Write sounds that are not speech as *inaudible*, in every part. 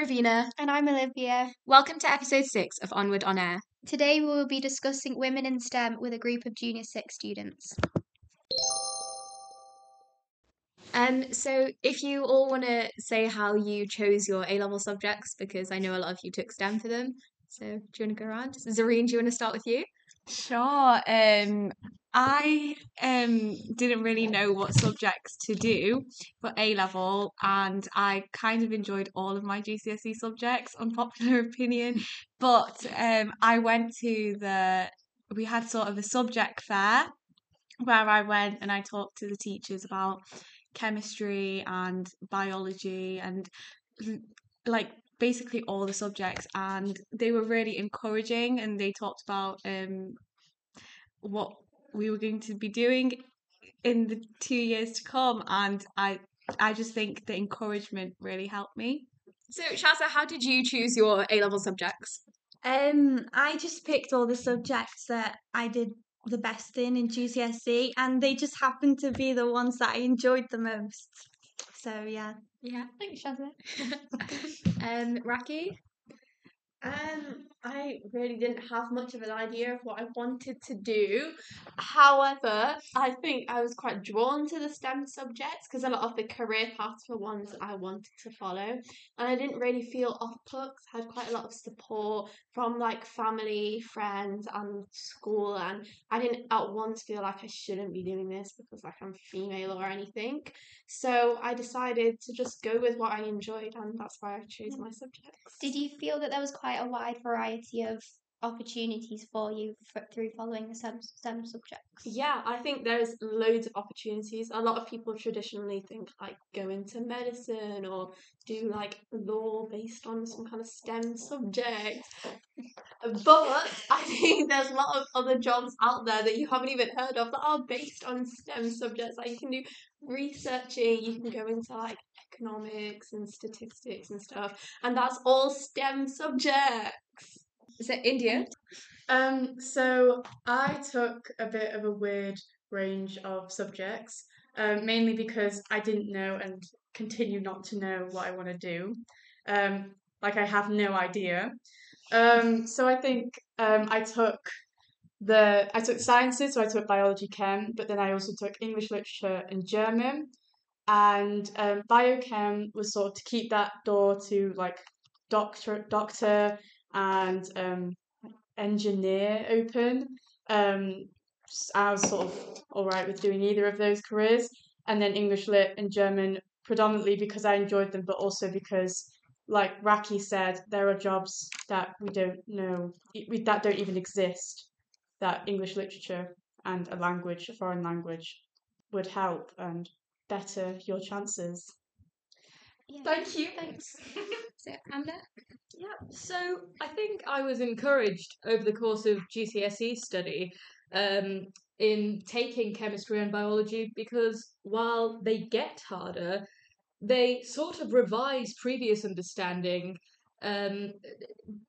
Ravina. And I'm Olivia. Welcome to episode six of Onward on Air. Today we will be discussing women in STEM with a group of junior six students. Um, so if you all want to say how you chose your A level subjects, because I know a lot of you took STEM for them. So do you want to go around? Zareen, do you want to start with you? Sure. Um, I um didn't really know what subjects to do for A level, and I kind of enjoyed all of my GCSE subjects. Unpopular *laughs* opinion, but um, I went to the we had sort of a subject fair where I went and I talked to the teachers about chemistry and biology and like basically all the subjects and they were really encouraging and they talked about um what we were going to be doing in the two years to come and I I just think the encouragement really helped me. So Shasa, how did you choose your A level subjects? Um, I just picked all the subjects that I did the best in in GCSE, and they just happened to be the ones that I enjoyed the most. So yeah. Yeah, thanks, Shasa. *laughs* um, Raki. Um, I really didn't have much of an idea of what I wanted to do. However, I think I was quite drawn to the STEM subjects because a lot of the career paths were ones that I wanted to follow. And I didn't really feel off put. I had quite a lot of support from like family, friends, and school. And I didn't at once feel like I shouldn't be doing this because like I'm female or anything. So I decided to just go with what I enjoyed, and that's why I chose my subjects. Did you feel that there was quite a wide variety of opportunities for you for, through following the STEM, STEM subjects? Yeah, I think there's loads of opportunities. A lot of people traditionally think like go into medicine or do like law based on some kind of STEM subject. But I think there's a lot of other jobs out there that you haven't even heard of that are based on STEM subjects. Like you can do researching, you can go into like economics and statistics and stuff, and that's all STEM subjects. Is it India? Um, so I took a bit of a weird range of subjects, um, mainly because I didn't know and continue not to know what I want to do. Um, like I have no idea. Um, so I think um, I took the I took sciences, so I took biology, chem, but then I also took English literature and German, and um, biochem was sort of to keep that door to like doctor doctor and um, engineer open. Um, I was sort of all right with doing either of those careers, and then English lit and German predominantly because I enjoyed them, but also because, like Raki said, there are jobs that we don't know that don't even exist. That English literature and a language, a foreign language, would help and better your chances. Yeah. Thank you. Thanks. *laughs* So Amber? Yeah, so I think I was encouraged over the course of GCSE study um, in taking chemistry and biology because while they get harder, they sort of revise previous understanding um,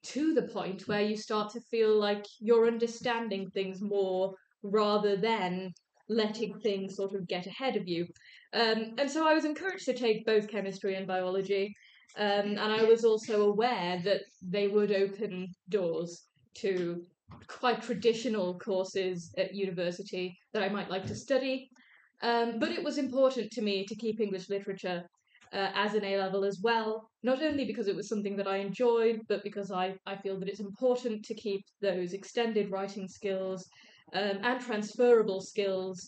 to the point where you start to feel like you're understanding things more rather than letting things sort of get ahead of you. Um, and so I was encouraged to take both chemistry and biology. Um, and I was also aware that they would open doors to quite traditional courses at university that I might like to study. Um, but it was important to me to keep English literature uh, as an A level as well, not only because it was something that I enjoyed, but because I, I feel that it's important to keep those extended writing skills um, and transferable skills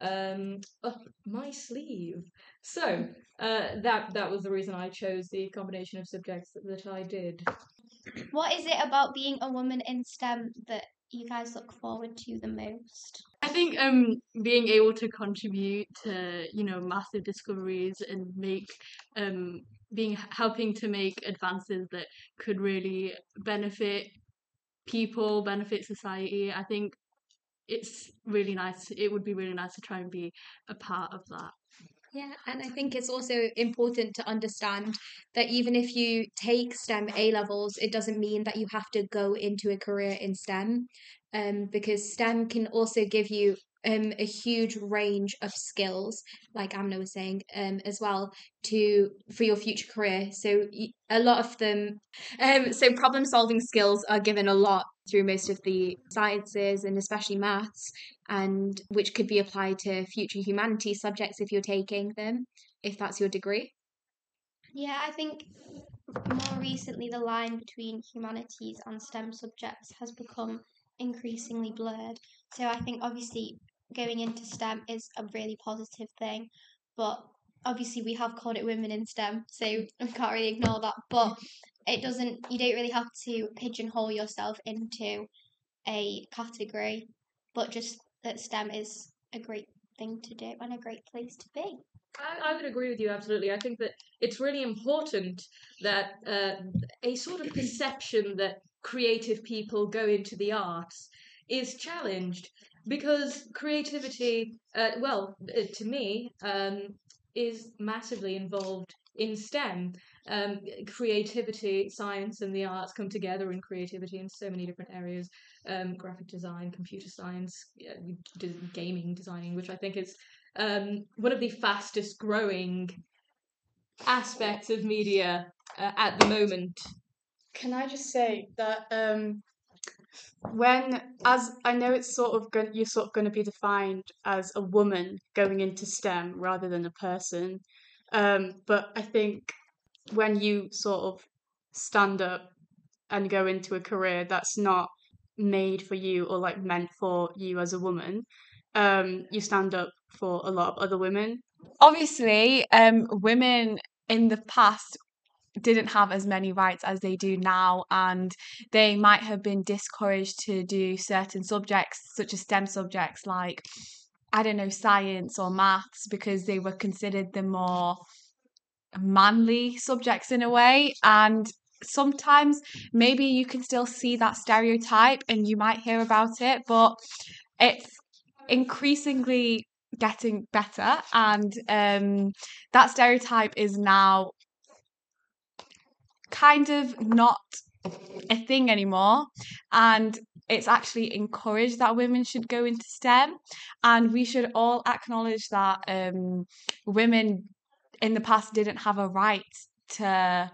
um, up my sleeve. So uh, that that was the reason I chose the combination of subjects that, that I did. What is it about being a woman in STEM that you guys look forward to the most? I think um being able to contribute to you know massive discoveries and make um being helping to make advances that could really benefit people, benefit society. I think it's really nice. It would be really nice to try and be a part of that. Yeah, and I think it's also important to understand that even if you take STEM A levels, it doesn't mean that you have to go into a career in STEM, um, because STEM can also give you um a huge range of skills, like Amna was saying, um as well to for your future career. So a lot of them, um so problem solving skills are given a lot through most of the sciences and especially maths, and which could be applied to future humanities subjects if you're taking them, if that's your degree. Yeah, I think more recently the line between humanities and STEM subjects has become increasingly blurred. So I think obviously going into STEM is a really positive thing, but obviously we have called it women in STEM, so *laughs* I can't really ignore that. But it doesn't you don't really have to pigeonhole yourself into a category, but just that STEM is a great thing to do and a great place to be. I, I would agree with you absolutely. I think that it's really important that uh, a sort of perception that creative people go into the arts is challenged because creativity, uh, well, uh, to me, um, is massively involved in STEM. Um, creativity, science, and the arts come together in creativity in so many different areas um, graphic design, computer science, yeah, gaming designing, which I think is um, one of the fastest growing aspects of media uh, at the moment. Can I just say that um, when, as I know, it's sort of going, you're sort of going to be defined as a woman going into STEM rather than a person. Um, but I think when you sort of stand up and go into a career that's not made for you or like meant for you as a woman, um, you stand up for a lot of other women. Obviously, um, women in the past didn't have as many rights as they do now, and they might have been discouraged to do certain subjects, such as STEM subjects like, I don't know, science or maths, because they were considered the more manly subjects in a way. And sometimes maybe you can still see that stereotype and you might hear about it, but it's increasingly getting better and um that stereotype is now kind of not a thing anymore and it's actually encouraged that women should go into STEM and we should all acknowledge that um women in the past didn't have a right to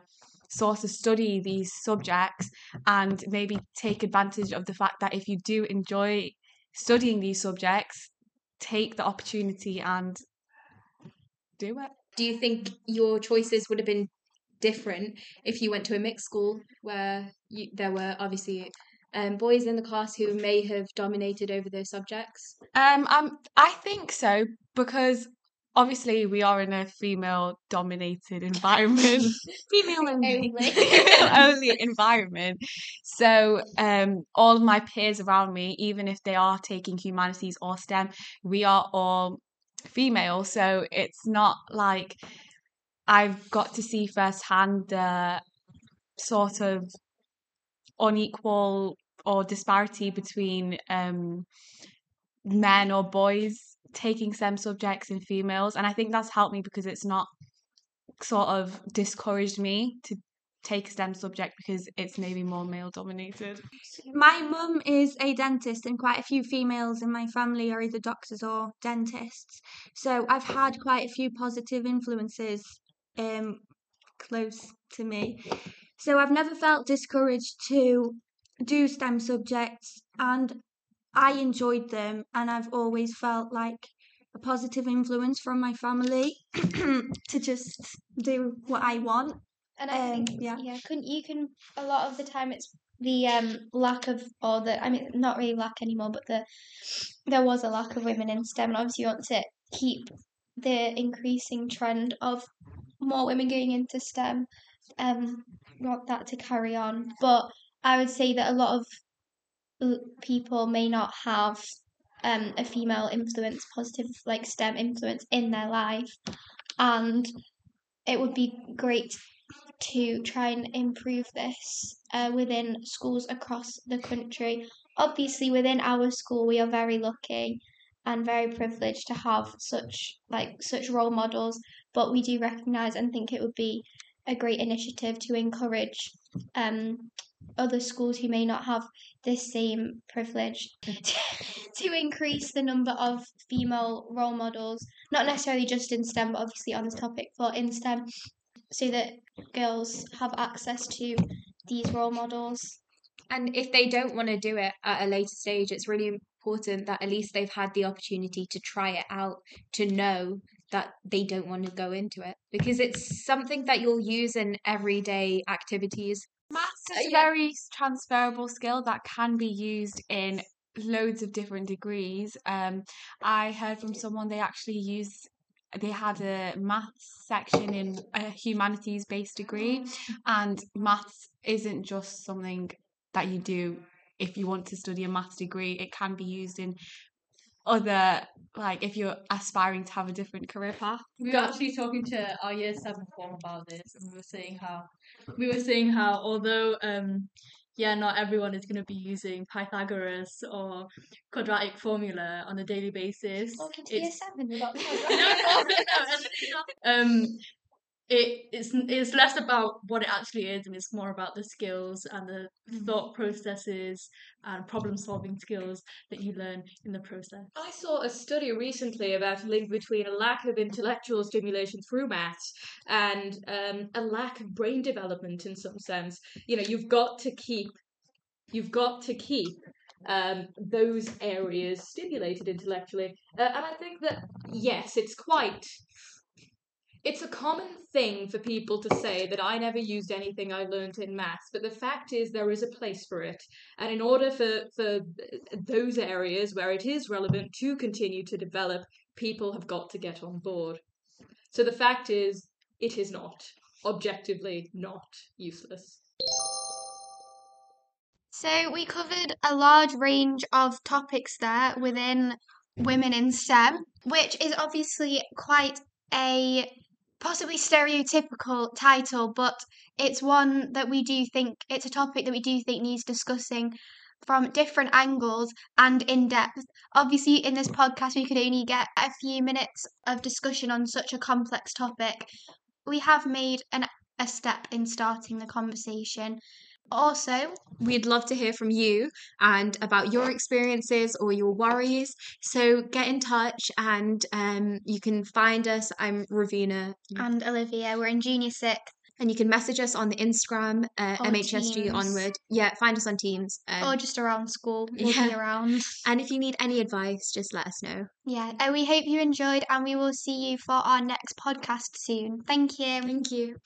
sort of study these subjects and maybe take advantage of the fact that if you do enjoy studying these subjects take the opportunity and do it. Do you think your choices would have been different if you went to a mixed school where you, there were obviously um, boys in the class who may have dominated over those subjects? Um, um, I think so because obviously we are in a female dominated *laughs* environment *laughs* Female only. *laughs* only environment so um all of my peers around me even if they are taking humanities or stem we are all female so it's not like i've got to see firsthand the sort of unequal or disparity between um men or boys taking STEM subjects and females. And I think that's helped me because it's not sort of discouraged me to take a STEM subject because it's maybe more male dominated. My mum is a dentist, and quite a few females in my family are either doctors or dentists. So I've had quite a few positive influences um, close to me. So I've never felt discouraged to do STEM subjects, and I enjoyed them, and I've always felt like a positive influence from my family *clears throat* to just do what I want. And I Um, think yeah. yeah, can you can a lot of the time it's the um lack of or the I mean not really lack anymore, but the there was a lack of women in STEM and obviously you want to keep the increasing trend of more women going into STEM. Um want that to carry on. But I would say that a lot of people may not have um a female influence, positive like STEM influence in their life. And it would be great to try and improve this uh, within schools across the country. Obviously, within our school, we are very lucky and very privileged to have such like such role models. But we do recognise and think it would be a great initiative to encourage um, other schools who may not have this same privilege *laughs* to, to increase the number of female role models, not necessarily just in STEM, but obviously on this topic for in STEM, so that girls have access to these role models. And if they don't want to do it at a later stage, it's really important that at least they've had the opportunity to try it out, to know that they don't want to go into it because it's something that you'll use in everyday activities. Maths Uh, is a yeah. very transferable skill that can be used in loads of different degrees. Um, I heard from someone they actually use they had a maths section in a humanities based degree, and maths isn't just something that you do if you want to study a maths degree. It can be used in other like if you're aspiring to have a different career path. We were actually talking to our year seven form about this, and we were saying how we were saying how although um yeah, not everyone is going to be using Pythagoras or quadratic formula on a daily basis. Welcome to year It's- seven. We got *laughs* um, it it's it's less about what it actually is, and it's more about the skills and the thought processes and problem solving skills that you learn in the process. I saw a study recently about a link between a lack of intellectual stimulation through maths and um, a lack of brain development in some sense. You know, you've got to keep, you've got to keep um, those areas stimulated intellectually. Uh, and I think that, yes, it's quite. It's a common thing for people to say that I never used anything I learned in maths, but the fact is there is a place for it. And in order for, for those areas where it is relevant to continue to develop, people have got to get on board. So the fact is, it is not, objectively not useless. So we covered a large range of topics there within women in STEM, which is obviously quite a possibly stereotypical title, but it's one that we do think it's a topic that we do think needs discussing from different angles and in depth. Obviously, in this podcast, we could only get a few minutes of discussion on such a complex topic. We have made an, a step in starting the conversation. Also, We'd love to hear from you and about your experiences or your worries. So get in touch and um, you can find us. I'm Ravina. and Olivia, we're in junior sixth. And you can message us on the Instagram, uh, Or MHSG Teams. Onward. Yeah, find us on Teams. Um, or just around school. We'll be yeah. around. *laughs* and if you need any advice, just let us know. Yeah. And we hope you enjoyed, and we will see you for our next podcast soon. Thank you. Thank you.